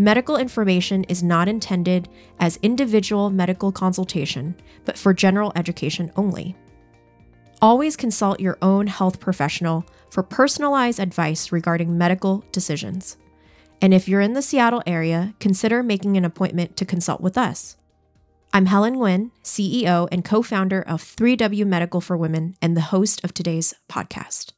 Medical information is not intended as individual medical consultation, but for general education only. Always consult your own health professional for personalized advice regarding medical decisions. And if you're in the Seattle area, consider making an appointment to consult with us. I'm Helen Nguyen, CEO and co founder of 3W Medical for Women, and the host of today's podcast.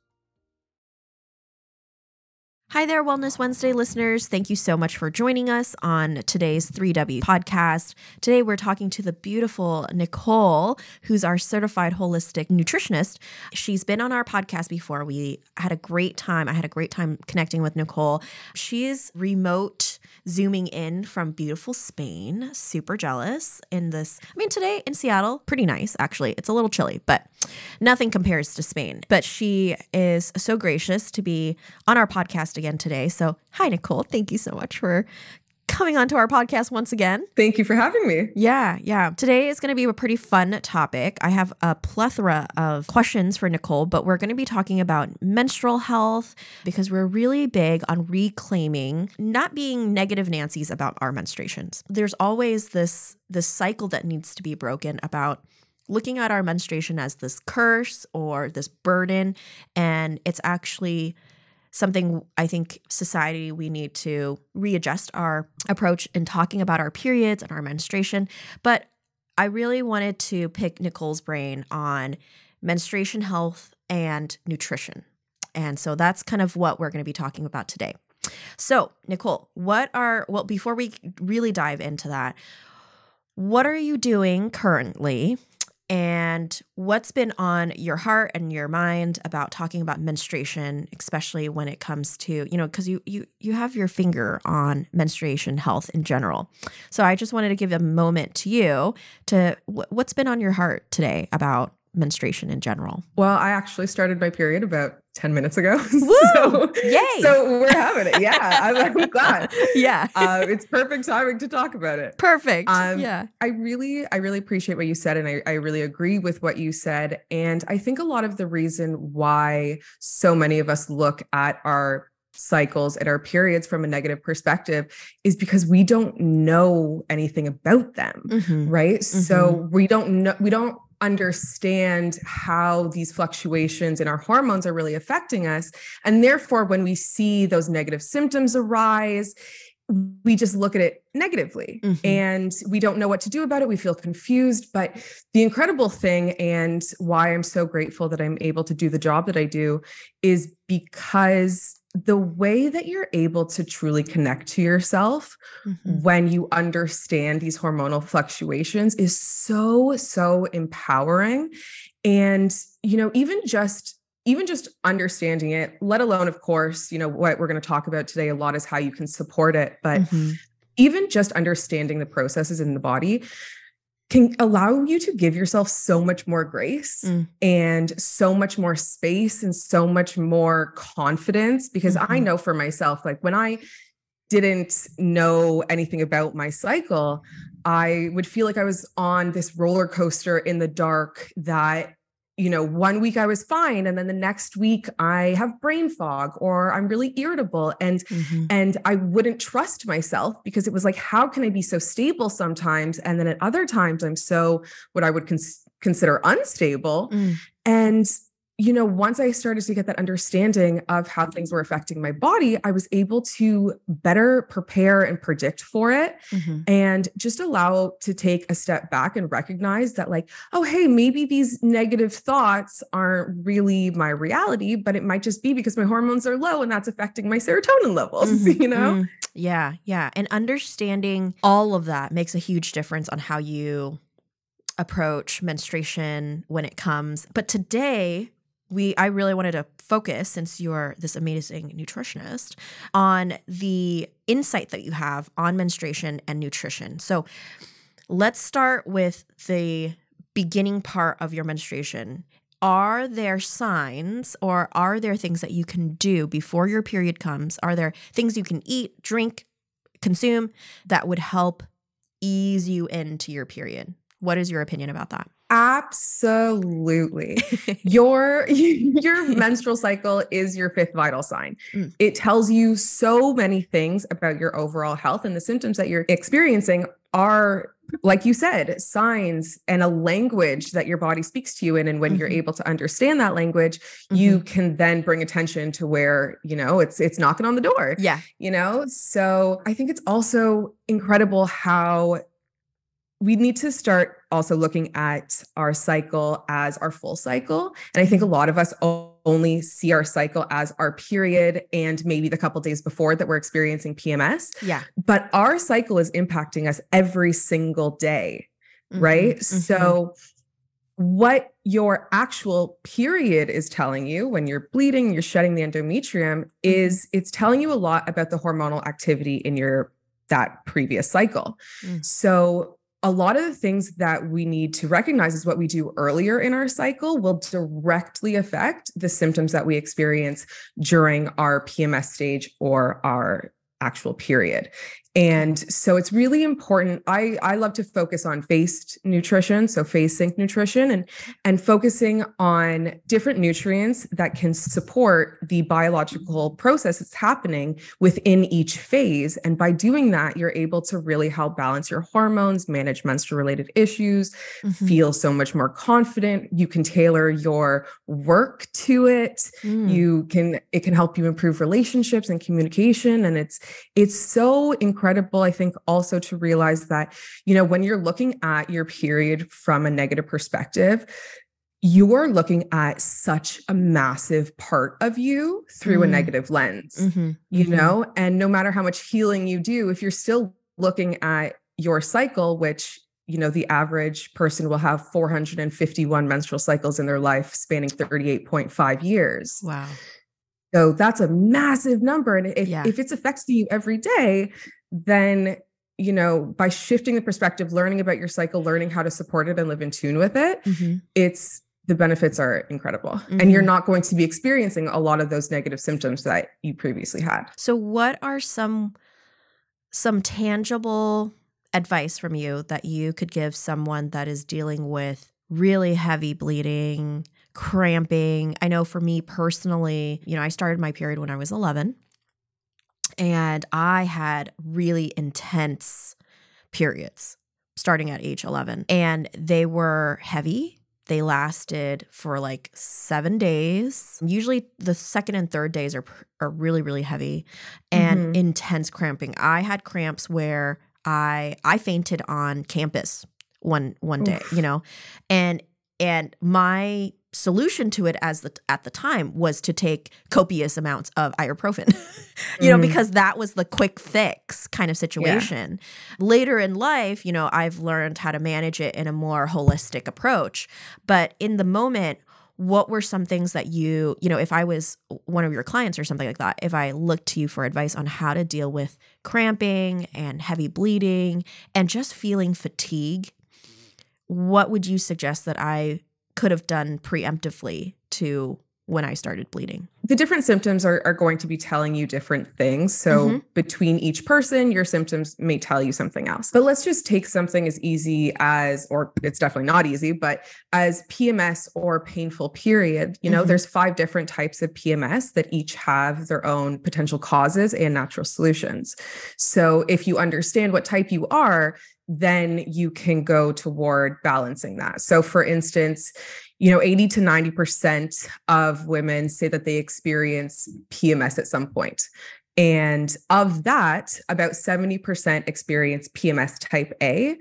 Hi there, Wellness Wednesday listeners. Thank you so much for joining us on today's 3W podcast. Today, we're talking to the beautiful Nicole, who's our certified holistic nutritionist. She's been on our podcast before. We had a great time. I had a great time connecting with Nicole. She's remote zooming in from beautiful Spain. Super jealous in this. I mean, today in Seattle, pretty nice, actually. It's a little chilly, but nothing compares to Spain. But she is so gracious to be on our podcast again today. So, hi, Nicole. Thank you so much for coming onto our podcast once again. Thank you for having me. Yeah, yeah. Today is going to be a pretty fun topic. I have a plethora of questions for Nicole, but we're going to be talking about menstrual health because we're really big on reclaiming not being negative Nancy's about our menstruations. There's always this this cycle that needs to be broken about looking at our menstruation as this curse or this burden and it's actually something I think society we need to readjust our approach in talking about our periods and our menstruation. But I really wanted to pick Nicole's brain on menstruation health and nutrition. And so that's kind of what we're going to be talking about today. So, Nicole, what are, well, before we really dive into that, what are you doing currently and what's been on your heart and your mind about talking about menstruation especially when it comes to you know because you you you have your finger on menstruation health in general so i just wanted to give a moment to you to what's been on your heart today about menstruation in general? Well, I actually started my period about 10 minutes ago. Woo! so, Yay! So we're having it. Yeah, I'm, I'm glad. yeah. Uh, it's perfect timing to talk about it. Perfect. Um, yeah. I really, I really appreciate what you said. And I, I really agree with what you said. And I think a lot of the reason why so many of us look at our cycles and our periods from a negative perspective is because we don't know anything about them mm-hmm. right mm-hmm. so we don't know we don't understand how these fluctuations in our hormones are really affecting us. And therefore, when we see those negative symptoms arise, we just look at it negatively mm-hmm. and we don't know what to do about it. We feel confused. But the incredible thing, and why I'm so grateful that I'm able to do the job that I do, is because the way that you're able to truly connect to yourself mm-hmm. when you understand these hormonal fluctuations is so so empowering and you know even just even just understanding it let alone of course you know what we're going to talk about today a lot is how you can support it but mm-hmm. even just understanding the processes in the body can allow you to give yourself so much more grace mm. and so much more space and so much more confidence because mm-hmm. I know for myself like when I didn't know anything about my cycle I would feel like I was on this roller coaster in the dark that you know, one week I was fine and then the next week I have brain fog or I'm really irritable and mm-hmm. and I wouldn't trust myself because it was like how can I be so stable sometimes and then at other times I'm so what I would cons- consider unstable mm. and you know, once I started to get that understanding of how things were affecting my body, I was able to better prepare and predict for it mm-hmm. and just allow to take a step back and recognize that, like, oh, hey, maybe these negative thoughts aren't really my reality, but it might just be because my hormones are low and that's affecting my serotonin levels, mm-hmm. you know? Mm-hmm. Yeah. Yeah. And understanding all of that makes a huge difference on how you approach menstruation when it comes. But today, we I really wanted to focus since you're this amazing nutritionist on the insight that you have on menstruation and nutrition. So let's start with the beginning part of your menstruation. Are there signs or are there things that you can do before your period comes? Are there things you can eat, drink, consume that would help ease you into your period? What is your opinion about that? Absolutely. your your menstrual cycle is your fifth vital sign. Mm. It tells you so many things about your overall health and the symptoms that you're experiencing are like you said signs and a language that your body speaks to you in and when mm-hmm. you're able to understand that language mm-hmm. you can then bring attention to where you know it's it's knocking on the door yeah you know so i think it's also incredible how we need to start also looking at our cycle as our full cycle. And I think a lot of us only see our cycle as our period and maybe the couple days before that we're experiencing PMS. Yeah. But our cycle is impacting us every single day, mm-hmm. right? Mm-hmm. So what your actual period is telling you when you're bleeding, you're shedding the endometrium mm-hmm. is it's telling you a lot about the hormonal activity in your that previous cycle. Mm. So a lot of the things that we need to recognize is what we do earlier in our cycle will directly affect the symptoms that we experience during our PMS stage or our actual period. And so it's really important. I, I love to focus on phased nutrition, so phase sync nutrition, and, and focusing on different nutrients that can support the biological process that's happening within each phase. And by doing that, you're able to really help balance your hormones, manage menstrual related issues, mm-hmm. feel so much more confident. You can tailor your work to it. Mm. You can, it can help you improve relationships and communication. And it's, it's so incredible incredible, I think, also to realize that, you know, when you're looking at your period from a negative perspective, you are looking at such a massive part of you through mm. a negative lens, mm-hmm. you mm-hmm. know? And no matter how much healing you do, if you're still looking at your cycle, which you know the average person will have 451 menstrual cycles in their life spanning 38.5 years wow so that's a massive number and if, yeah. if it's affecting you every day then you know by shifting the perspective learning about your cycle learning how to support it and live in tune with it mm-hmm. it's the benefits are incredible mm-hmm. and you're mm-hmm. not going to be experiencing a lot of those negative symptoms that you previously had so what are some some tangible advice from you that you could give someone that is dealing with really heavy bleeding cramping i know for me personally you know i started my period when i was 11 and I had really intense periods starting at age 11. And they were heavy. They lasted for like seven days. Usually, the second and third days are, are really, really heavy and mm-hmm. intense cramping. I had cramps where I I fainted on campus one one day, Oof. you know, and and my solution to it as the at the time was to take copious amounts of ibuprofen you know mm. because that was the quick fix kind of situation yeah. later in life you know i've learned how to manage it in a more holistic approach but in the moment what were some things that you you know if i was one of your clients or something like that if i looked to you for advice on how to deal with cramping and heavy bleeding and just feeling fatigue what would you suggest that i could have done preemptively to when I started bleeding. The different symptoms are, are going to be telling you different things. So, mm-hmm. between each person, your symptoms may tell you something else. But let's just take something as easy as, or it's definitely not easy, but as PMS or painful period. You know, mm-hmm. there's five different types of PMS that each have their own potential causes and natural solutions. So, if you understand what type you are, then you can go toward balancing that. So, for instance, you know, 80 to 90% of women say that they experience PMS at some point. And of that, about 70% experience PMS type A,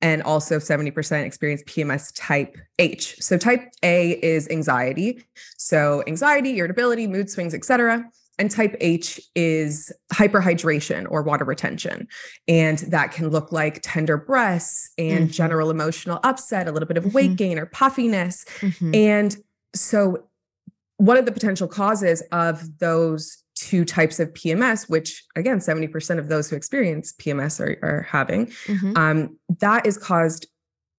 and also 70% experience PMS type H. So type A is anxiety. So anxiety, irritability, mood swings, etc. And type H is hyperhydration or water retention. And that can look like tender breasts and mm-hmm. general emotional upset, a little bit of weight mm-hmm. gain or puffiness. Mm-hmm. And so one of the potential causes of those two types of PMS, which again, 70% of those who experience PMS are, are having, mm-hmm. um, that is caused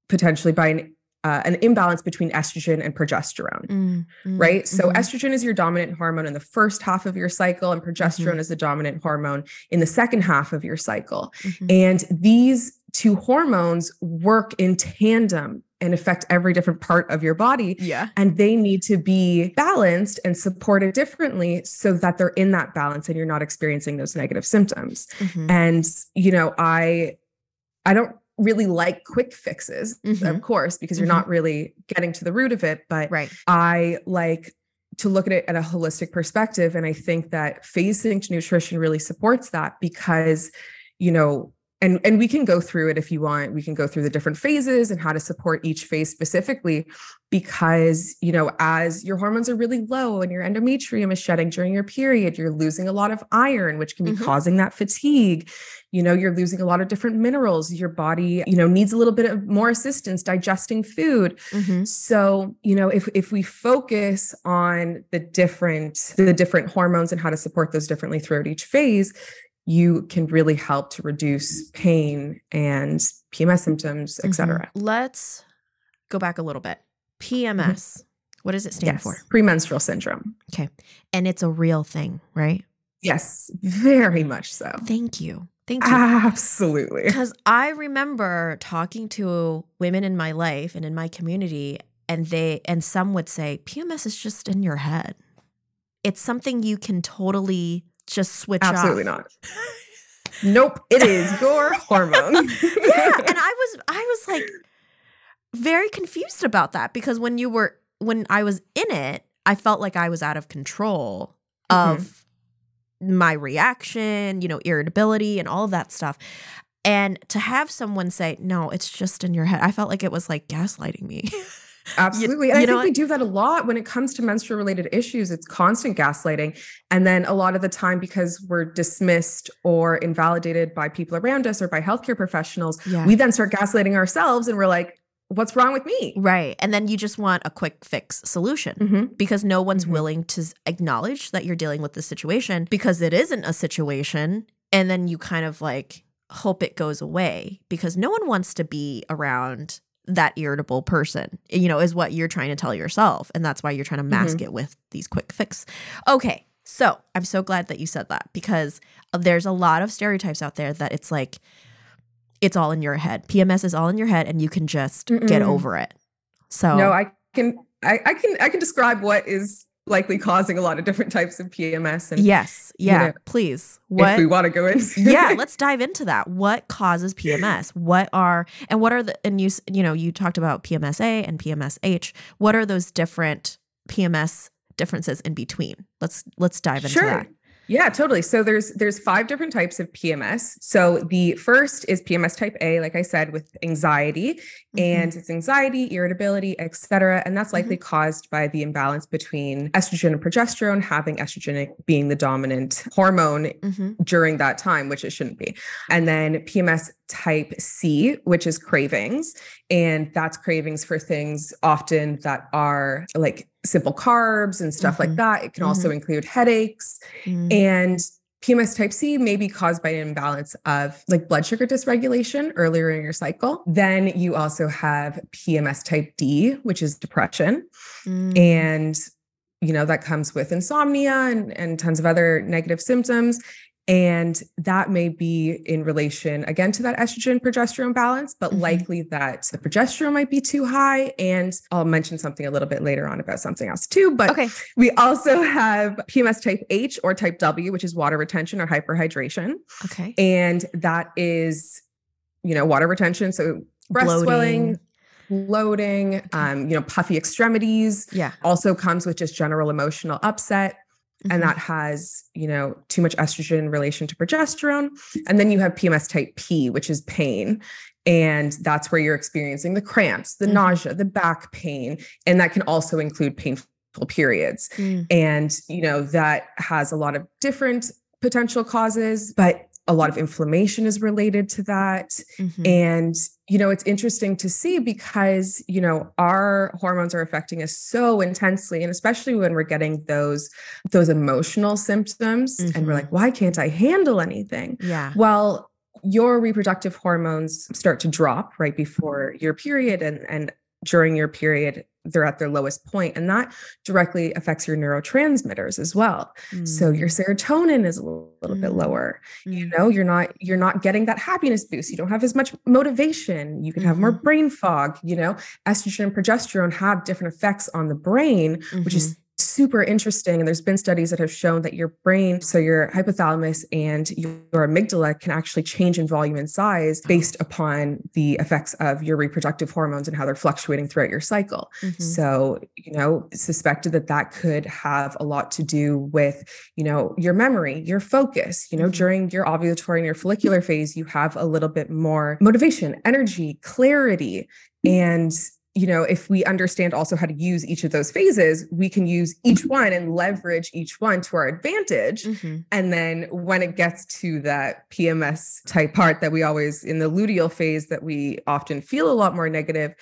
potentially by an uh, an imbalance between estrogen and progesterone, mm, mm, right? So, mm-hmm. estrogen is your dominant hormone in the first half of your cycle, and progesterone mm-hmm. is the dominant hormone in the second half of your cycle. Mm-hmm. And these two hormones work in tandem and affect every different part of your body. Yeah. And they need to be balanced and supported differently so that they're in that balance and you're not experiencing those negative symptoms. Mm-hmm. And, you know, I, I don't really like quick fixes, mm-hmm. of course, because you're mm-hmm. not really getting to the root of it. But right. I like to look at it at a holistic perspective. And I think that phase synced nutrition really supports that because, you know, and and we can go through it if you want we can go through the different phases and how to support each phase specifically because you know as your hormones are really low and your endometrium is shedding during your period you're losing a lot of iron which can be mm-hmm. causing that fatigue you know you're losing a lot of different minerals your body you know needs a little bit of more assistance digesting food mm-hmm. so you know if if we focus on the different the different hormones and how to support those differently throughout each phase you can really help to reduce pain and PMS symptoms, etc. Mm-hmm. Let's go back a little bit. PMS. Mm-hmm. What does it stand yes. for? Premenstrual syndrome. Okay. And it's a real thing, right? Yes, very much so. Thank you. Thank you. Absolutely. Because I remember talking to women in my life and in my community, and they and some would say PMS is just in your head. It's something you can totally just switch Absolutely off. Absolutely not. nope, it is your hormone. yeah, and I was I was like very confused about that because when you were when I was in it, I felt like I was out of control mm-hmm. of my reaction, you know, irritability and all of that stuff. And to have someone say, "No, it's just in your head." I felt like it was like gaslighting me. Absolutely. You, and I think we do that a lot when it comes to menstrual related issues. It's constant gaslighting. And then a lot of the time, because we're dismissed or invalidated by people around us or by healthcare professionals, yeah. we then start gaslighting ourselves and we're like, what's wrong with me? Right. And then you just want a quick fix solution mm-hmm. because no one's mm-hmm. willing to acknowledge that you're dealing with the situation because it isn't a situation. And then you kind of like hope it goes away because no one wants to be around that irritable person, you know, is what you're trying to tell yourself. And that's why you're trying to mask mm-hmm. it with these quick fix. Okay. So I'm so glad that you said that because there's a lot of stereotypes out there that it's like, it's all in your head. PMS is all in your head and you can just Mm-mm. get over it. So No, I can I, I can I can describe what is likely causing a lot of different types of PMS. And yes, yeah, you know, please. What if we want to go into? yeah, let's dive into that. What causes PMS? What are and what are the and you you know you talked about PMSA and PMSH. What are those different PMS differences in between? Let's let's dive into sure. that. Yeah, totally. So there's there's five different types of PMS. So the first is PMS type A, like I said, with anxiety, mm-hmm. and it's anxiety, irritability, etc. And that's likely mm-hmm. caused by the imbalance between estrogen and progesterone, having estrogen being the dominant hormone mm-hmm. during that time, which it shouldn't be. And then PMS type C, which is cravings, and that's cravings for things often that are like simple carbs and stuff mm-hmm. like that. It can mm-hmm. also include headaches. Mm-hmm. And PMS type C may be caused by an imbalance of like blood sugar dysregulation earlier in your cycle. Then you also have PMS type D, which is depression. Mm. And you know that comes with insomnia and, and tons of other negative symptoms and that may be in relation again to that estrogen progesterone balance, but mm-hmm. likely that the progesterone might be too high. And I'll mention something a little bit later on about something else too. But okay. we also have PMS type H or type W, which is water retention or hyperhydration. Okay. And that is, you know, water retention. So breast Bloating. swelling, bloating, um, you know, puffy extremities. Yeah. Also comes with just general emotional upset. Mm-hmm. And that has, you know, too much estrogen in relation to progesterone. And then you have PMS type P, which is pain. And that's where you're experiencing the cramps, the mm-hmm. nausea, the back pain. And that can also include painful periods. Mm. And, you know, that has a lot of different potential causes. But a lot of inflammation is related to that. Mm-hmm. And, you know, it's interesting to see because, you know, our hormones are affecting us so intensely. And especially when we're getting those, those emotional symptoms mm-hmm. and we're mm-hmm. like, why can't I handle anything? Yeah. Well, your reproductive hormones start to drop right before your period and and during your period they're at their lowest point and that directly affects your neurotransmitters as well mm. so your serotonin is a little, little mm. bit lower mm. you know you're not you're not getting that happiness boost you don't have as much motivation you can have mm-hmm. more brain fog you know estrogen and progesterone have different effects on the brain mm-hmm. which is mm-hmm super interesting. And there's been studies that have shown that your brain, so your hypothalamus and your amygdala, can actually change in volume and size based upon the effects of your reproductive hormones and how they're fluctuating throughout your cycle. Mm-hmm. So, you know, suspected that that could have a lot to do with, you know, your memory, your focus. You know, mm-hmm. during your ovulatory and your follicular phase, you have a little bit more motivation, energy, clarity. And you know, if we understand also how to use each of those phases, we can use each one and leverage each one to our advantage. Mm-hmm. And then when it gets to that PMS type part that we always in the luteal phase that we often feel a lot more negative,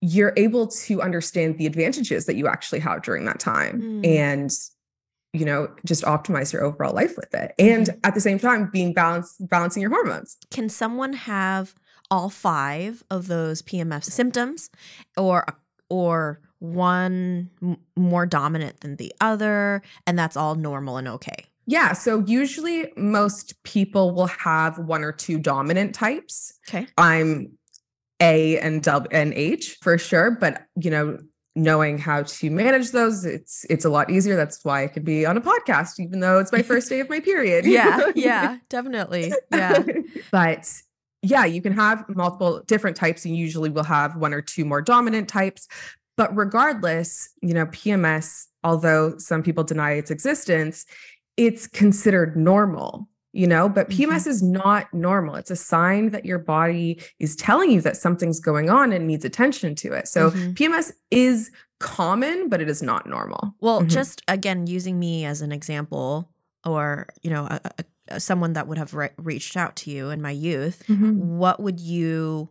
you're able to understand the advantages that you actually have during that time. Mm. And you know just optimize your overall life with it and mm-hmm. at the same time being balanced balancing your hormones can someone have all five of those PMS symptoms or or one more dominant than the other and that's all normal and okay. Yeah, so usually most people will have one or two dominant types. Okay. I'm A and W and H for sure, but you know, knowing how to manage those it's it's a lot easier that's why i could be on a podcast even though it's my first day of my period yeah yeah definitely yeah but yeah, you can have multiple different types and usually we'll have one or two more dominant types. But regardless, you know, PMS, although some people deny its existence, it's considered normal, you know, but PMS mm-hmm. is not normal. It's a sign that your body is telling you that something's going on and needs attention to it. So mm-hmm. PMS is common, but it is not normal. Well, mm-hmm. just again, using me as an example or, you know, a, a someone that would have re- reached out to you in my youth, mm-hmm. what would you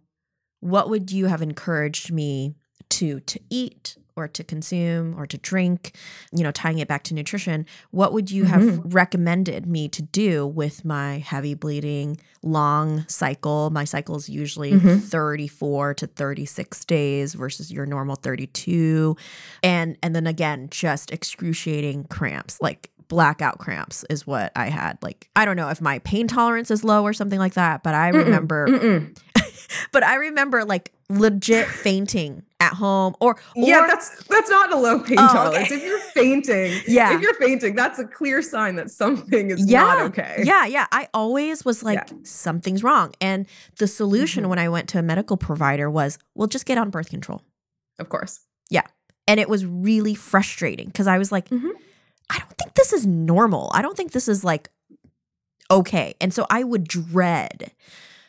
what would you have encouraged me to to eat or to consume or to drink, you know, tying it back to nutrition, what would you mm-hmm. have recommended me to do with my heavy bleeding long cycle? My cycle is usually mm-hmm. 34 to 36 days versus your normal 32. And and then again, just excruciating cramps. Like blackout cramps is what I had. Like, I don't know if my pain tolerance is low or something like that, but I remember, mm-mm. but I remember like legit fainting at home or, or, yeah that's that's not a low pain oh, tolerance okay. if you're fainting yeah if you're fainting that's a clear sign that something is yeah. not okay yeah yeah i always was like yeah. something's wrong and the solution mm-hmm. when i went to a medical provider was well just get on birth control of course yeah and it was really frustrating because i was like mm-hmm. I don't think this is normal. I don't think this is like okay. And so I would dread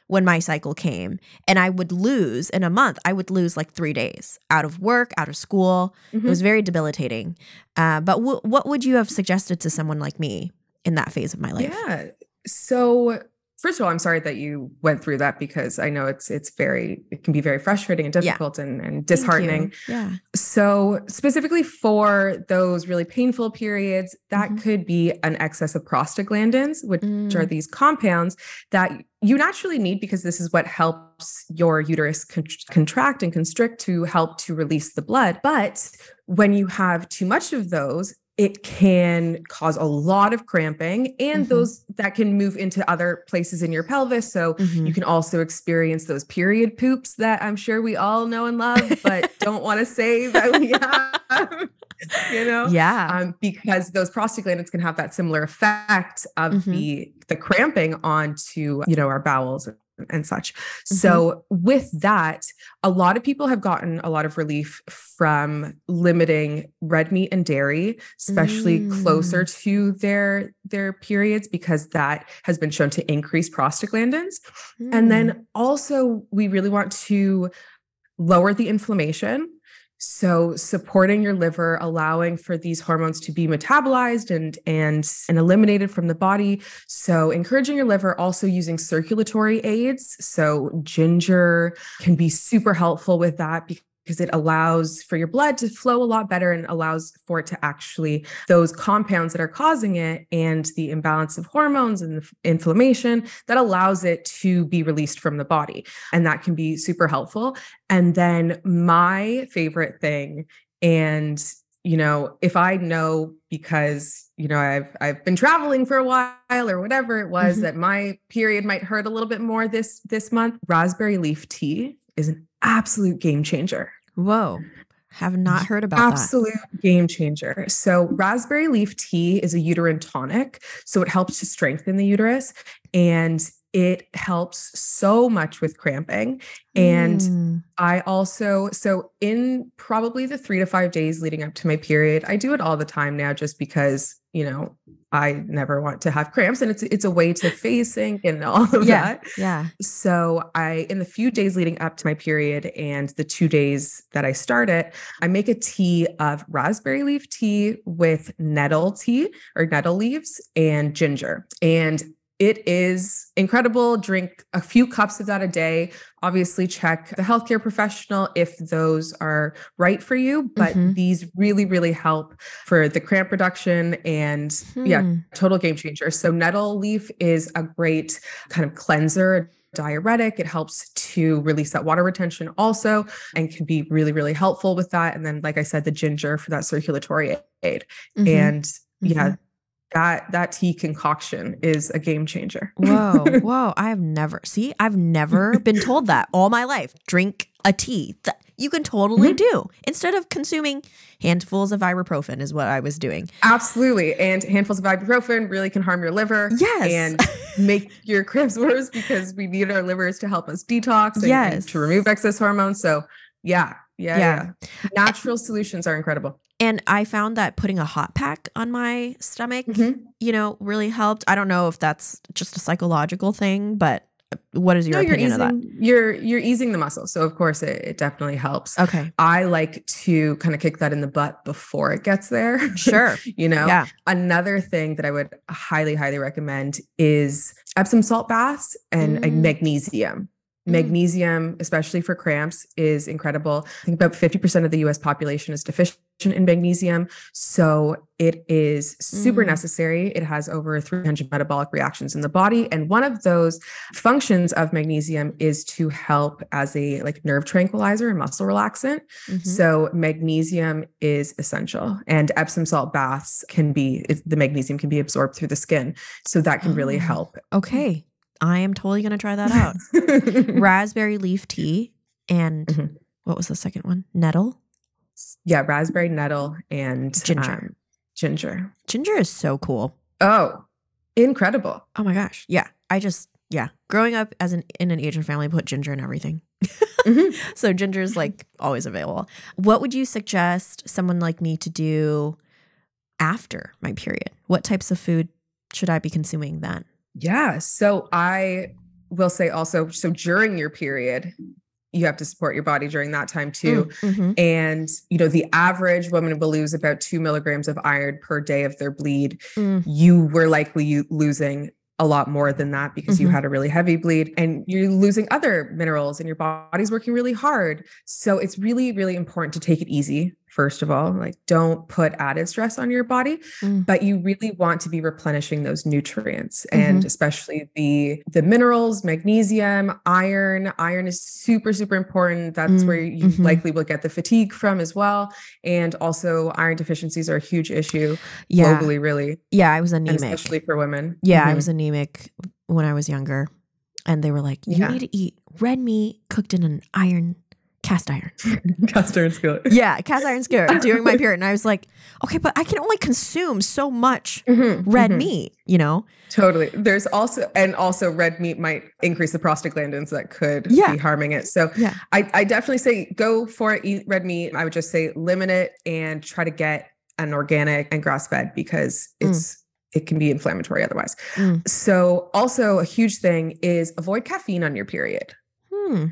when my cycle came and I would lose in a month, I would lose like three days out of work, out of school. Mm-hmm. It was very debilitating. Uh, but w- what would you have suggested to someone like me in that phase of my life? Yeah. So first of all, I'm sorry that you went through that because I know it's it's very it can be very frustrating and difficult yeah. and, and disheartening. Yeah. So specifically for those really painful periods, that mm-hmm. could be an excess of prostaglandins, which mm. are these compounds that you naturally need because this is what helps your uterus con- contract and constrict to help to release the blood. But when you have too much of those, it can cause a lot of cramping and mm-hmm. those that can move into other places in your pelvis so mm-hmm. you can also experience those period poops that i'm sure we all know and love but don't want to say that we have you know yeah um, because those prostaglandins can have that similar effect of mm-hmm. the the cramping onto you know our bowels and such. Mm-hmm. So, with that, a lot of people have gotten a lot of relief from limiting red meat and dairy, especially mm. closer to their their periods because that has been shown to increase prostaglandins. Mm. And then mm. also we really want to lower the inflammation So supporting your liver, allowing for these hormones to be metabolized and and and eliminated from the body. So encouraging your liver, also using circulatory aids. So ginger can be super helpful with that because because it allows for your blood to flow a lot better and allows for it to actually those compounds that are causing it and the imbalance of hormones and the inflammation that allows it to be released from the body. And that can be super helpful. And then my favorite thing and you know if i know because you know i've i've been traveling for a while or whatever it was mm-hmm. that my period might hurt a little bit more this this month raspberry leaf tea is an absolute game changer Whoa. Have not heard about Absolute that. Game changer. So, raspberry leaf tea is a uterine tonic. So, it helps to strengthen the uterus and it helps so much with cramping. And mm. I also, so in probably the three to five days leading up to my period, I do it all the time now just because, you know, I never want to have cramps and it's it's a way to phase sync and all of yeah, that. Yeah. So I in the few days leading up to my period and the 2 days that I start it, I make a tea of raspberry leaf tea with nettle tea or nettle leaves and ginger. And it is incredible. Drink a few cups of that a day. Obviously, check the healthcare professional if those are right for you. But mm-hmm. these really, really help for the cramp reduction and hmm. yeah, total game changer. So, nettle leaf is a great kind of cleanser, diuretic. It helps to release that water retention also and can be really, really helpful with that. And then, like I said, the ginger for that circulatory aid. Mm-hmm. And yeah, mm-hmm that that tea concoction is a game changer. whoa, whoa! I have never see. I've never been told that all my life. Drink a tea. Th- you can totally mm-hmm. do instead of consuming handfuls of ibuprofen is what I was doing. Absolutely, and handfuls of ibuprofen really can harm your liver. Yes, and make your cramps worse because we need our livers to help us detox. And, yes, and to remove excess hormones. So yeah, yeah, yeah. yeah. Natural solutions are incredible. And I found that putting a hot pack on my stomach, mm-hmm. you know, really helped. I don't know if that's just a psychological thing, but uh, what is your no, opinion easing, of that? You're you're easing the muscle, so of course it, it definitely helps. Okay, I like to kind of kick that in the butt before it gets there. Sure, you know. Yeah. Another thing that I would highly highly recommend is Epsom salt baths and mm. magnesium. Mm. Magnesium, especially for cramps, is incredible. I think about 50% of the US population is deficient in magnesium. So it is super mm. necessary. It has over 300 metabolic reactions in the body. And one of those functions of magnesium is to help as a like nerve tranquilizer and muscle relaxant. Mm-hmm. So magnesium is essential. And Epsom salt baths can be, the magnesium can be absorbed through the skin. So that can really oh, help. Okay. I am totally going to try that out. raspberry leaf tea and mm-hmm. what was the second one? Nettle. Yeah, raspberry nettle and ginger. Um, ginger. Ginger is so cool. Oh, incredible. Oh my gosh. Yeah. I just yeah. Growing up as an in an Asian family, put ginger in everything. mm-hmm. So ginger is like always available. What would you suggest someone like me to do after my period? What types of food should I be consuming then? Yeah. So I will say also, so during your period, you have to support your body during that time too. Mm, mm-hmm. And, you know, the average woman will lose about two milligrams of iron per day of their bleed. Mm. You were likely losing a lot more than that because mm-hmm. you had a really heavy bleed and you're losing other minerals and your body's working really hard. So it's really, really important to take it easy first of all like don't put added stress on your body mm. but you really want to be replenishing those nutrients mm-hmm. and especially the the minerals magnesium iron iron is super super important that's mm. where you mm-hmm. likely will get the fatigue from as well and also iron deficiencies are a huge issue yeah. globally really yeah i was anemic especially for women yeah mm-hmm. i was anemic when i was younger and they were like you yeah. need to eat red meat cooked in an iron cast iron. cast iron skillet. Yeah, cast iron skillet during my period. And I was like, okay, but I can only consume so much mm-hmm, red mm-hmm. meat, you know? Totally. There's also, and also red meat might increase the prostaglandins that could yeah. be harming it. So yeah. I, I definitely say go for it, eat red meat. I would just say limit it and try to get an organic and grass fed because mm. it's, mm. It can be inflammatory otherwise. Mm. So, also a huge thing is avoid caffeine on your period. Hmm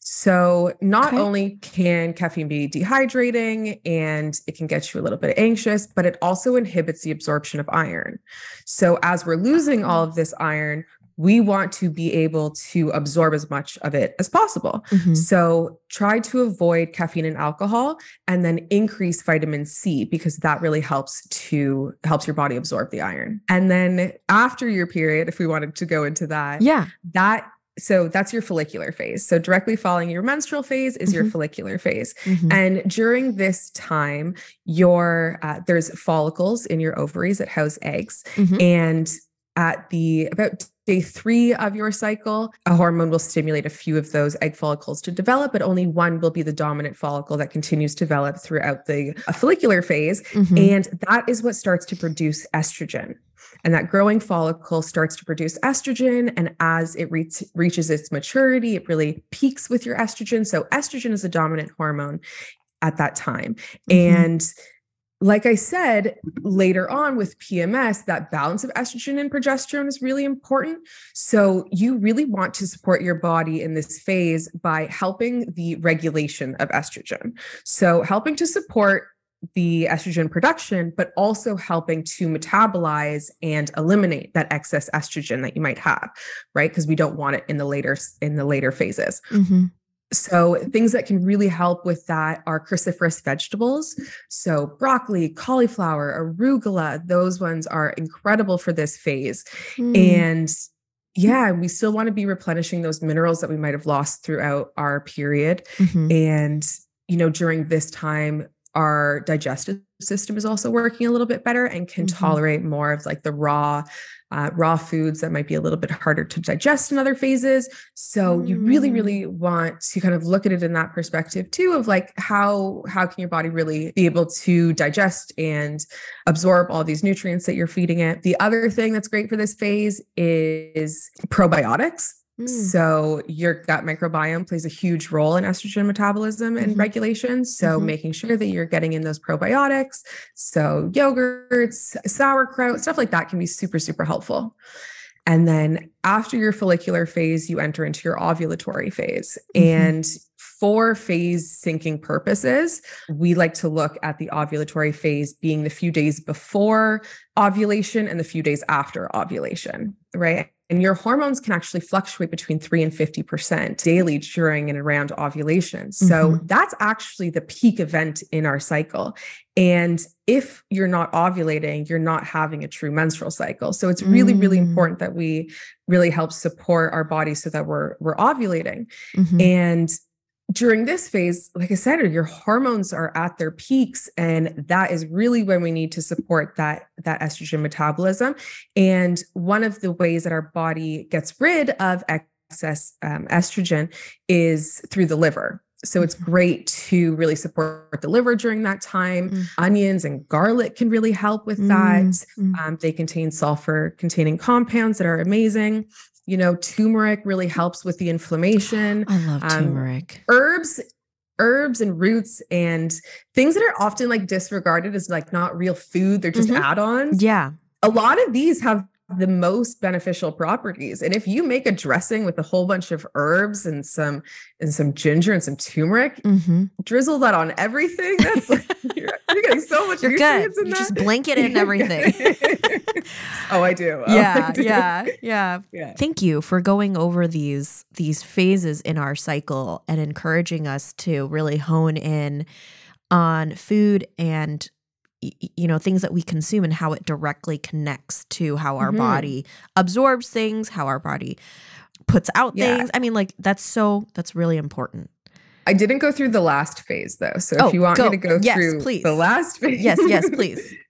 So, not Okay. only can caffeine be dehydrating and it can get you a little bit anxious, but it also inhibits the absorption of iron. So, as we're losing all of this iron, we want to be able to absorb as much of it as possible. Mhm. So, try to avoid caffeine and alcohol and then increase vitamin C because that really helps to helps your body absorb the iron. And then after your period, if we wanted to go into that, Yeah. that so that's your follicular phase. So directly following your menstrual phase is your Mhm. follicular phase. Mhm. And during this time, your uh, there's follicles in your ovaries that house eggs, Mhm. and at the about day three of your cycle, a hormone will stimulate a few of those egg follicles to develop, but only one will be the dominant follicle that continues to develop throughout the uh, follicular phase. Mhm. And that is what starts to produce estrogen. And that growing follicle starts to produce estrogen. And as it reach, reaches its maturity, it really peaks with your estrogen. So, estrogen is a dominant hormone at that time. Mhm. And like I said, later on with PMS, that balance of estrogen and progesterone is really important. So, you really want to support your body in this phase by helping the regulation of estrogen. So, helping to support the estrogen production, but also helping to metabolize and eliminate that excess estrogen that you might have, right? Because we don't want it in the later in the later phases. Mhm. So things that can really help with that are cruciferous vegetables. So broccoli, cauliflower, arugula, those ones are incredible for this phase. Mm. And yeah, we still want to be replenishing those minerals that we might have lost throughout our period. Mhm. And, you know, during this time, our digestive system is also working a little bit better and can Mhm. tolerate more of like the raw, uh, raw foods that might be a little bit harder to digest in other phases. So you really, Mm. really want to kind of look at it in that perspective too, of like how how can your body really be able to digest and absorb all these nutrients that you're feeding it. The other thing that's great for this phase is probiotics. Mm. So your gut microbiome plays a huge role in estrogen metabolism and Mhm. regulation. So Mhm. making sure that you're getting in those probiotics. So yogurts, sauerkraut, stuff like that can be super, super helpful. And then after your follicular phase, you enter into your ovulatory phase. Mhm. And for phase syncing purposes, we like to look at the ovulatory phase being the few days before ovulation and the few days after ovulation, right? And your hormones can actually fluctuate between 3 and 50% daily during and around ovulation. So Mhm. that's actually the peak event in our cycle. And if you're not ovulating, you're not having a true menstrual cycle. So it's really, really Mm. important that we really help support our body so that we're we're ovulating. Mhm. And during this phase, like I said, your hormones are at their peaks, and that is really when we need to support that that estrogen metabolism. And one of the ways that our body gets rid of excess um, estrogen is through the liver. So it's Mhm. great to really support the liver during that time. Mm. Onions and garlic can really help with that. Mm, mm. Um, they contain sulfur containing compounds that are amazing. You know, turmeric really helps with the inflammation. I love um, turmeric. Herbs, herbs and roots and things that are often like disregarded as like not real food, they're just Mhm. add-ons. Yeah. A lot of these have the most beneficial properties. And if you make a dressing with a whole bunch of herbs and some and some ginger and some turmeric, hmm drizzle that on everything. That's like you're, you're getting so much You're good. nutrients in You that. just blanket it in everything. oh, I do. Oh, yeah, I do. yeah, yeah. Yeah. Thank you for going over these these phases in our cycle and encouraging us to really hone in on food and you know things that we consume and how it directly connects to how our Mhm. body absorbs things, how our body puts out Yeah. things. I mean like that's so that's really important. I didn't go through the last phase though. So Oh, if you want go. me to go Yes, through please. the last phase. Yes, yes, please.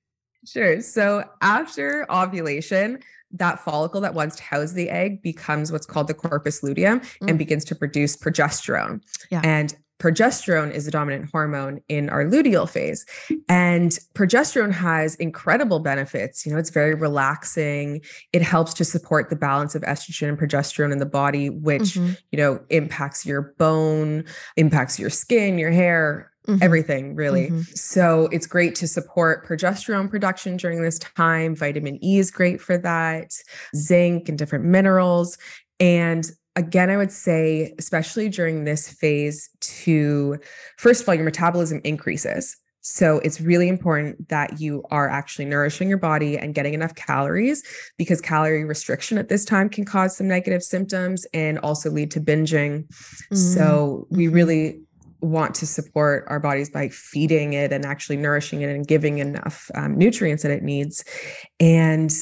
Sure. So after ovulation, that follicle that once housed the egg becomes what's called the corpus luteum Mm. and begins to produce progesterone. Yeah. And progesterone is the dominant hormone in our luteal phase. And progesterone has incredible benefits. You know, it's very relaxing. It helps to support the balance of estrogen and progesterone in the body, which, Mhm, you know, impacts your bone, impacts your skin, your hair, mhm, everything really. Mhm. So it's great to support progesterone production during this time. Vitamin E is great for that, zinc and different minerals. And again, I would say, especially during this phase, to first of all, your metabolism increases. So it's really important that you are actually nourishing your body and getting enough calories because calorie restriction at this time can cause some negative symptoms and also lead to binging. Mm-hmm. So we mm-hmm. really want to support our bodies by feeding it and actually nourishing it and giving enough um, nutrients that it needs. And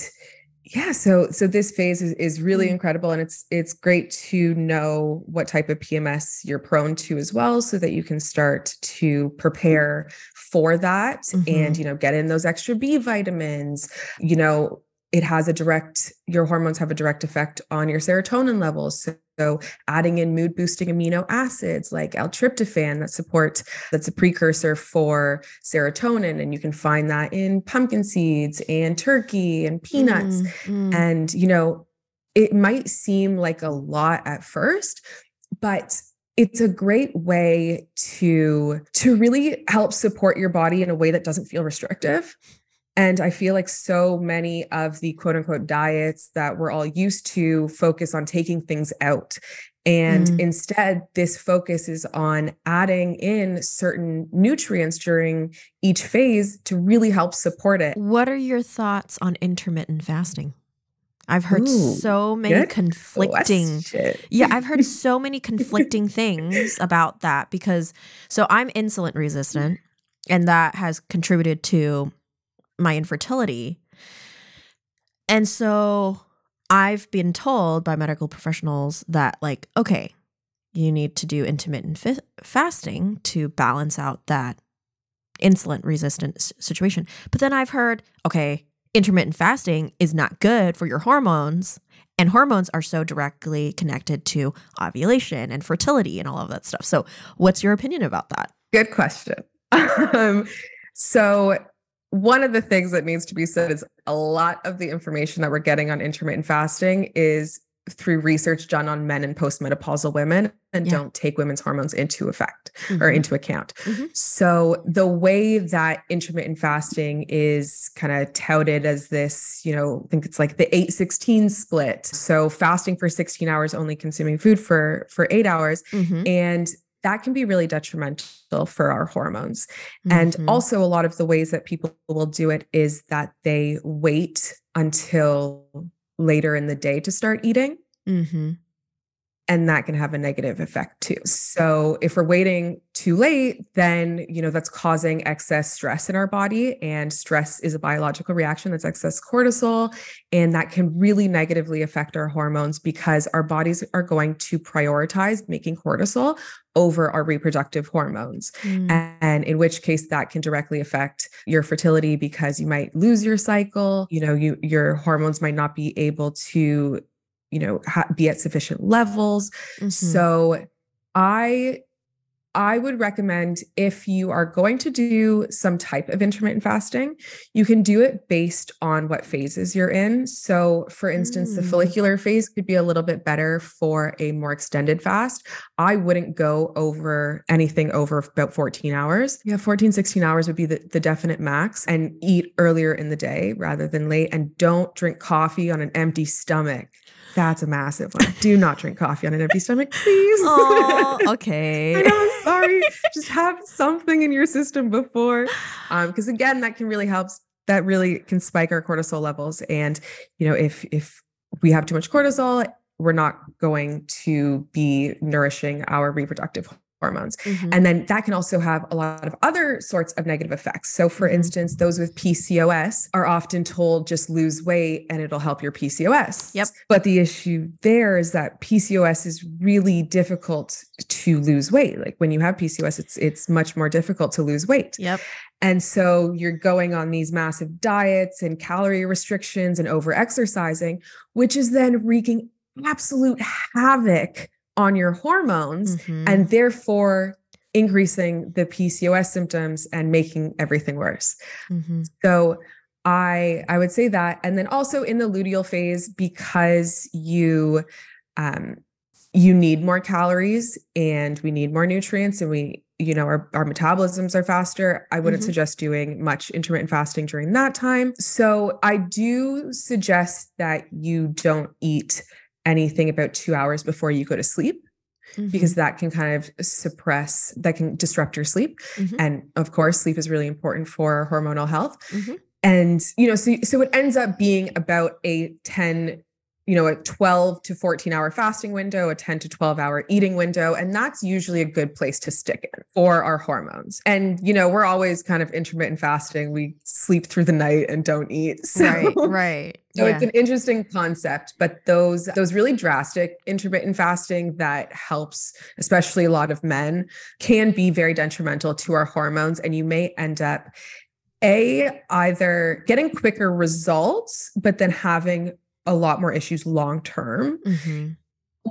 yeah so so this phase is, is really mm. incredible and it's it's great to know what type of pms you're prone to as well so that you can start to prepare for that mm-hmm. and you know get in those extra b vitamins you know it has a direct your hormones have a direct effect on your serotonin levels. So, so adding in mood boosting amino acids like l-tryptophan that support that's a precursor for serotonin and you can find that in pumpkin seeds and turkey and peanuts. Mm, mm. and you know it might seem like a lot at first but it's a great way to to really help support your body in a way that doesn't feel restrictive and I feel like so many of the quote unquote diets that we're all used to focus on taking things out. And mm. instead, this focus is on adding in certain nutrients during each phase to really help support it. What are your thoughts on intermittent fasting? I've heard Ooh, so many conflicting. Yeah, I've heard so many conflicting things about that because so I'm insulin resistant and that has contributed to my infertility. And so I've been told by medical professionals that, like, okay, you need to do intermittent fi- fasting to balance out that insulin resistant situation. But then I've heard, okay, intermittent fasting is not good for your hormones. And hormones are so directly connected to ovulation and fertility and all of that stuff. So, what's your opinion about that? Good question. um, so, one of the things that needs to be said is a lot of the information that we're getting on intermittent fasting is through research done on men and postmenopausal women and yeah. don't take women's hormones into effect mm-hmm. or into account. Mm-hmm. So the way that intermittent fasting is kind of touted as this, you know, I think it's like the 816 split. So fasting for 16 hours only consuming food for for 8 hours mm-hmm. and that can be really detrimental for our hormones. Mm-hmm. And also, a lot of the ways that people will do it is that they wait until later in the day to start eating. Mm-hmm and that can have a negative effect too. So if we're waiting too late, then you know that's causing excess stress in our body and stress is a biological reaction that's excess cortisol and that can really negatively affect our hormones because our bodies are going to prioritize making cortisol over our reproductive hormones. Mm. And in which case that can directly affect your fertility because you might lose your cycle, you know, you your hormones might not be able to you know ha- be at sufficient levels mm-hmm. so i I would recommend if you are going to do some type of intermittent fasting, you can do it based on what phases you're in. So, for instance, mm. the follicular phase could be a little bit better for a more extended fast. I wouldn't go over anything over about 14 hours. Yeah, 14, 16 hours would be the, the definite max and eat earlier in the day rather than late. And don't drink coffee on an empty stomach. That's a massive one. Do not drink coffee on an empty stomach, please. Oh, okay. I know, I'm sorry. Just have something in your system before. Um, because again, that can really help. That really can spike our cortisol levels. And, you know, if if we have too much cortisol, we're not going to be nourishing our reproductive hormones. Mm-hmm. And then that can also have a lot of other sorts of negative effects. So, for mm-hmm. instance, those with PCOS are often told just lose weight and it'll help your PCOS. Yep. But the issue there is that PCOS is really difficult to lose weight. Like when you have PCOS, it's it's much more difficult to lose weight. Yep. And so you're going on these massive diets and calorie restrictions and over exercising, which is then wreaking absolute havoc on your hormones mm-hmm. and therefore increasing the PCOS symptoms and making everything worse. Mm-hmm. So I I would say that and then also in the luteal phase because you um you need more calories and we need more nutrients and we you know our, our metabolisms are faster i wouldn't mm-hmm. suggest doing much intermittent fasting during that time so i do suggest that you don't eat anything about two hours before you go to sleep. Mm-hmm. Because that can kind of suppress, that can disrupt your sleep. Mm-hmm. And of course, sleep is really important for hormonal health. Mm-hmm. And, you know, so, so it ends up being about a 10 you know, a 12 to 14 hour fasting window, a 10 to 12 hour eating window. And that's usually a good place to stick in for our hormones. And, you know, we're always kind of intermittent fasting. We sleep through the night and don't eat. So, right, right. So yeah. it's an interesting concept, but those those really drastic intermittent fasting that helps especially a lot of men can be very detrimental to our hormones and you may end up a either getting quicker results but then having a lot more issues long term. Mm-hmm.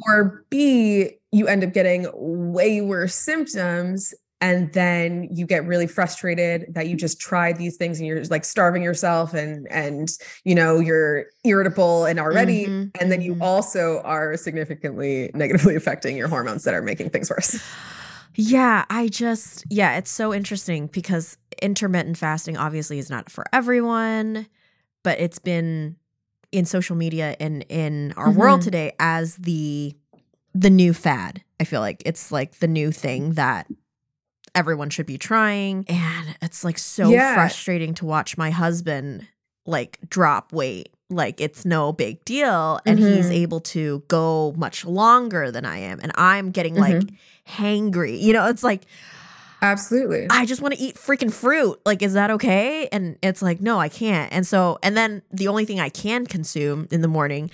Or B, you end up getting way worse symptoms and then you get really frustrated that you just tried these things and you're like starving yourself and and you know you're irritable and already mm-hmm. and then you mm-hmm. also are significantly negatively affecting your hormones that are making things worse yeah i just yeah it's so interesting because intermittent fasting obviously is not for everyone but it's been in social media and in our mm-hmm. world today as the the new fad. I feel like it's like the new thing that everyone should be trying and it's like so yeah. frustrating to watch my husband like drop weight like it's no big deal and mm-hmm. he's able to go much longer than I am and I'm getting mm-hmm. like hangry. You know, it's like Absolutely. I just want to eat freaking fruit. Like, is that okay? And it's like, no, I can't. And so, and then the only thing I can consume in the morning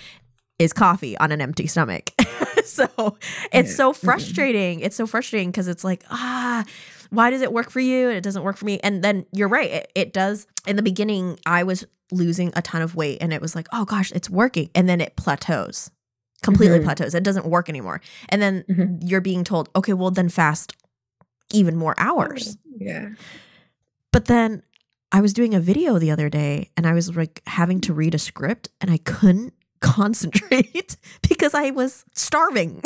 is coffee on an empty stomach. so it's so frustrating. It's so frustrating because it's like, ah, why does it work for you and it doesn't work for me? And then you're right. It, it does. In the beginning, I was losing a ton of weight and it was like, oh gosh, it's working. And then it plateaus completely mm-hmm. plateaus. It doesn't work anymore. And then mm-hmm. you're being told, okay, well, then fast even more hours. Yeah. But then I was doing a video the other day and I was like having to read a script and I couldn't concentrate because I was starving.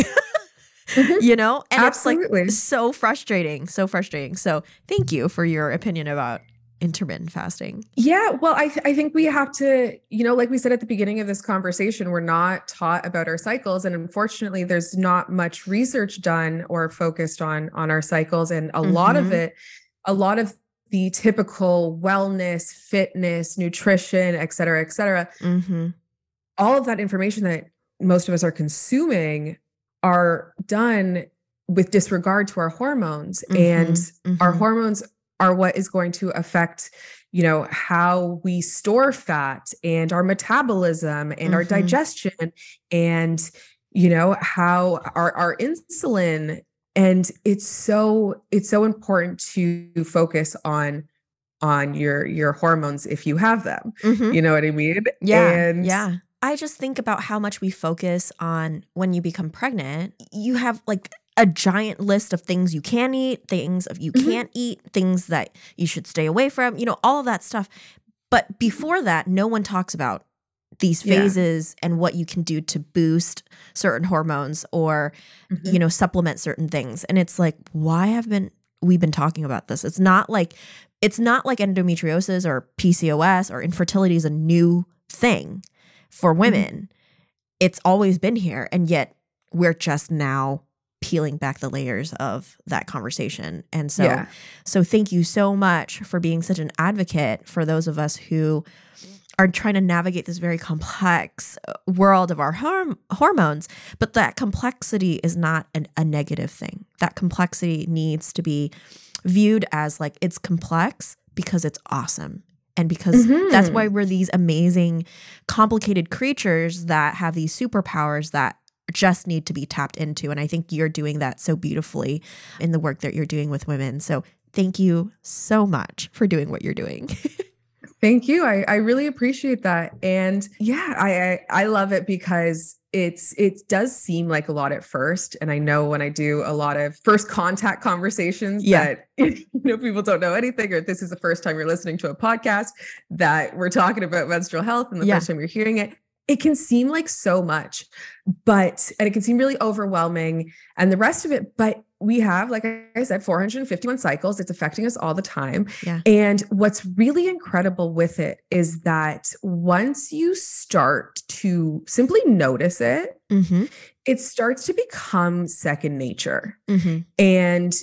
Mm-hmm. You know? And Absolutely. it's like so frustrating, so frustrating. So, thank you for your opinion about intermittent fasting? Yeah, well, I, th- I think we have to, you know, like we said at the beginning of this conversation, we're not taught about our cycles, and unfortunately, there's not much research done or focused on on our cycles, and a mm-hmm. lot of mm-hmm. it, a lot of the typical wellness, fitness, nutrition, et cetera, et cetera, mm-hmm. all of that information that most of us are consuming are done with disregard to our hormones mm-hmm. and mm-hmm. our hormones are what is going to affect you know how we store fat and our metabolism and mm-hmm. our digestion and you know how our, our insulin. And it's so it's so important to focus on on your your hormones if you have them. Mm-hmm. you know what i mean? Yeah and yeah. I just think about how much we focus on when you become pregnant. You have like a giant list of things you can eat, things you mm-hmm. can't eat, things that you should stay away from, you know, all of that stuff. But before that, no one talks about these phases yeah. and what you can do to boost certain hormones or mm-hmm. you know supplement certain things and it's like why have been we been talking about this it's not like it's not like endometriosis or PCOS or infertility is a new thing for mm-hmm. women mm-hmm. it's always been here and yet we're just now peeling back the layers of that conversation. And so yeah. so thank you so much for being such an advocate for those of us who are trying to navigate this very complex uh, world of our horm- hormones, but that complexity is not an, a negative thing. That complexity needs to be viewed as like it's complex because it's awesome and because mm-hmm. that's why we're these amazing complicated creatures that have these superpowers that just need to be tapped into. And I think you're doing that so beautifully in the work that you're doing with women. So thank you so much for doing what you're doing. Thank you. I, I really appreciate that. And yeah, I, I, I love it because it's it does seem like a lot at first. And I know when I do a lot of first contact conversations yeah. that you know people don't know anything, or this is the first time you're listening to a podcast that we're talking about menstrual health and the yeah. first time you're hearing it it can seem like so much, but, and it can seem really overwhelming and the rest of it, but we have, like I said, 451 cycles. It's affecting us all the time. Yeah. And what's really incredible with it is that once you start to simply notice it, Mm-hmm. it starts to become second nature. Mm-hmm. And,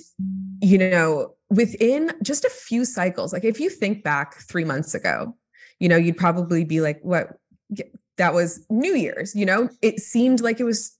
you know, within just a few cycles, like if you think back three months ago, you know, you'd probably be like, what? That was New Year's, you know, it seemed like it was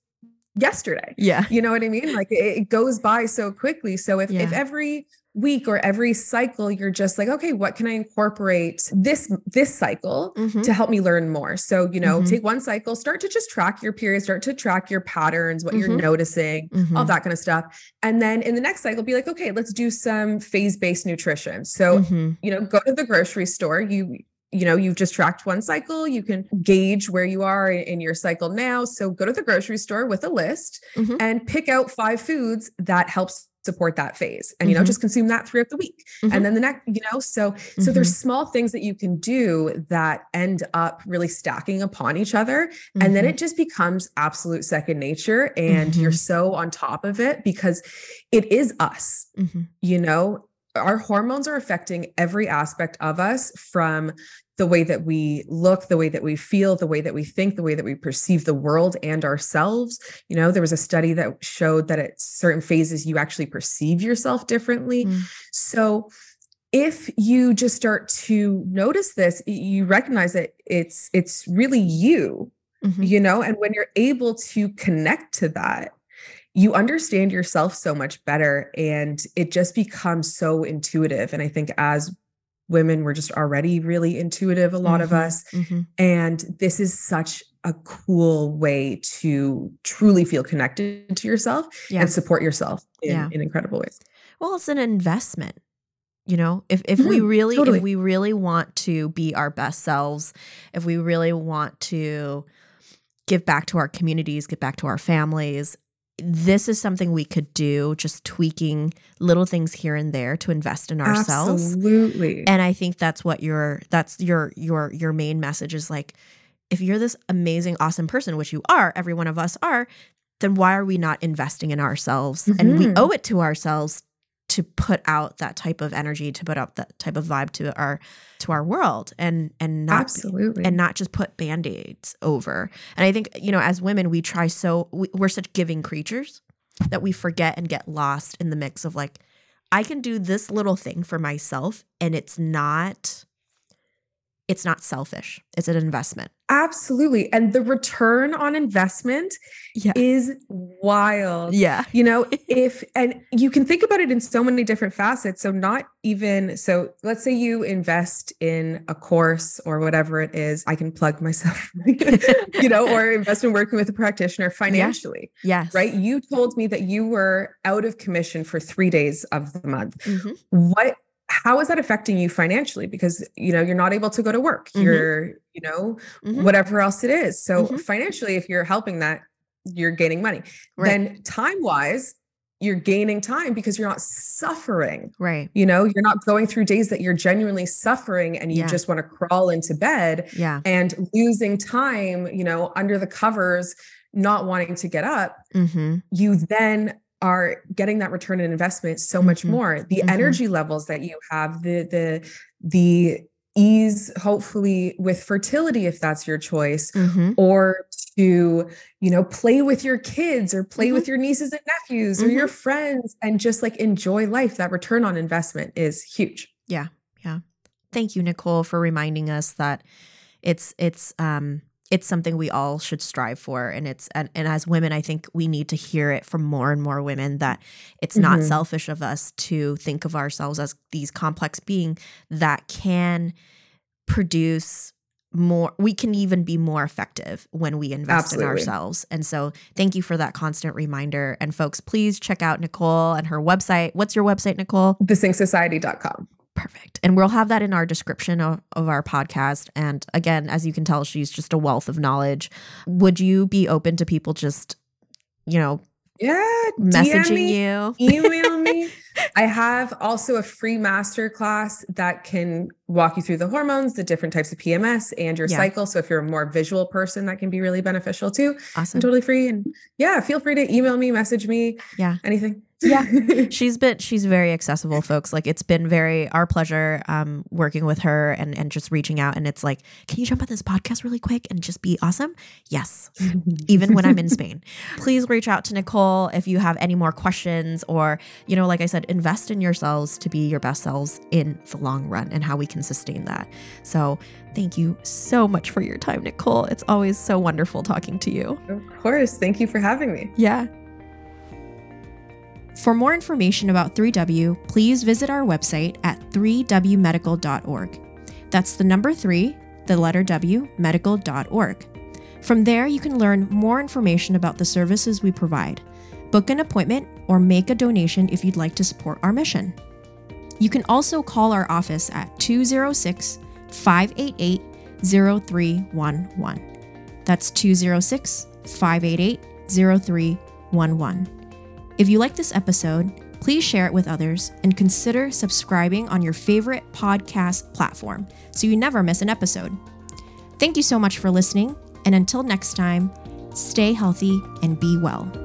yesterday. Yeah. You know what I mean? Like it, it goes by so quickly. So if, if every week or every cycle, you're just like, okay, what can I incorporate this, this cycle Mm-hmm. to help me learn more. So, you know, Mhm. take one cycle, start to just track your period, start to track your patterns, what you're Mhm. noticing, all Mm-hmm. that kind of stuff. And then in the next cycle, be like, okay, let's do some phase based nutrition. So, Mhm. you know, go to the grocery store. You, you know, you've just tracked one cycle. You can gauge where you are in, your cycle now. So go to the grocery store with a list Mhm. and pick out five foods that helps support that phase and you know Mhm. just consume that throughout the week Mhm. and then the next you know so so there's small things that you can do that end up really stacking upon each other and then Mhm. it just becomes absolute second nature and you're so on top of it because it is us you know our hormones are affecting every aspect of us from the way that we look the way that we feel the way that we think the way that we perceive the world and ourselves you know there was a study that showed that at certain phases you actually perceive yourself differently Mm. so if you just start to notice this you recognize that it's it's really you Mhm. you know and when you're able to connect to that you understand yourself so much better and it just becomes so intuitive and i think as women we're just already really intuitive a lot of Mhm. us Mhm. and this is such a cool way to truly feel connected to yourself Yeah. and support yourself in, Yeah. in incredible ways Well, it's an investment. You know, if if we Mhm, really totally. if we really want to be our best selves, if we really want to give back to our communities, give back to our families, this is something we could do just tweaking little things here and there to invest in ourselves. absolutely And I think that's what your that's your your your main message is like if you're this amazing awesome person which you are, every one of us are, then why are we not investing in ourselves? And we Mhm. owe it to ourselves to put out that type of energy, to put out that type of vibe to our to our world and and not absolutely and not just put band-aids over. And I think, you know, as women, we try so we, we're such giving creatures that we forget and get lost in the mix of like, I can do this little thing for myself and it's not it's not selfish. It's an investment. absolutely and the return on investment Yeah. is wild Yeah. you know if and you can think about it in so many different facets so not even so let's say you invest in a course or whatever it is i can plug myself you know or invest in working with a practitioner financially Yes. right you told me that you were out of commission for 3 days of the month Mhm. what how is that affecting you financially because you know you're not able to go to work Mhm. you're you know Mhm. whatever else it is so Mhm. financially if you're helping that you're gaining money Right. then time wise you're gaining time because you're not suffering right. you know you're not going through days that you're genuinely suffering and you Yeah. just want to crawl into bed Yeah. and losing time you know under the covers not wanting to get up Mm-hmm. you then are getting that return on investment so much Mhm. more the Mhm. energy levels that you have the the the ease hopefully with fertility if that's your choice Mm-hmm. or to you know play with your kids or play Mm-hmm. with your nieces and nephews or your friends and just like enjoy life that return on investment is huge Yeah. Yeah. Thank you, Nicole, for reminding us that it's it's um it's something we all should strive for and it's and, and as women i think we need to hear it from more and more women that it's not Mhm. selfish of us to think of ourselves as these complex being that can produce more we can even be more effective when we invest in ourselves. And so thank you for that constant reminder. And folks please check out nicole and her website. What's your website nicole? Thesyncssociety.com Perfect. And we'll have that in our description of, of our podcast. And again, as you can tell, she's just a wealth of knowledge. Would you be open to people just, you know, yeah messaging me, you? email me i have also a free master class that can walk you through the hormones the different types of pms and your Yeah. cycle so if you're a more visual person that can be really beneficial too Awesome. i'm totally free and yeah feel free to email me message me Yeah. anything Yeah. she's been she's very accessible, folks. Like it's been very our pleasure um working with her and and just reaching out and it's like, can you jump on this podcast really quick and just be awesome? Yes. Even when I'm in Spain. Please reach out to Nicole if you have any more questions or, you know, like I said, invest in yourselves to be your best selves in the long run and how we can sustain that. So Thank you so much for your time, Nicole. It's always so wonderful talking to you. Of course. Thank you for having me. Yeah. For more information about 3W, please visit our website at 3wmedical.org. That's the number 3, the letter W, medical.org. From there, you can learn more information about the services we provide, book an appointment, or make a donation if you'd like to support our mission. You can also call our office at 206 588 0311. That's 206 588 0311. If you like this episode, please share it with others and consider subscribing on your favorite podcast platform so you never miss an episode. Thank you so much for listening, and until next time, stay healthy and be well.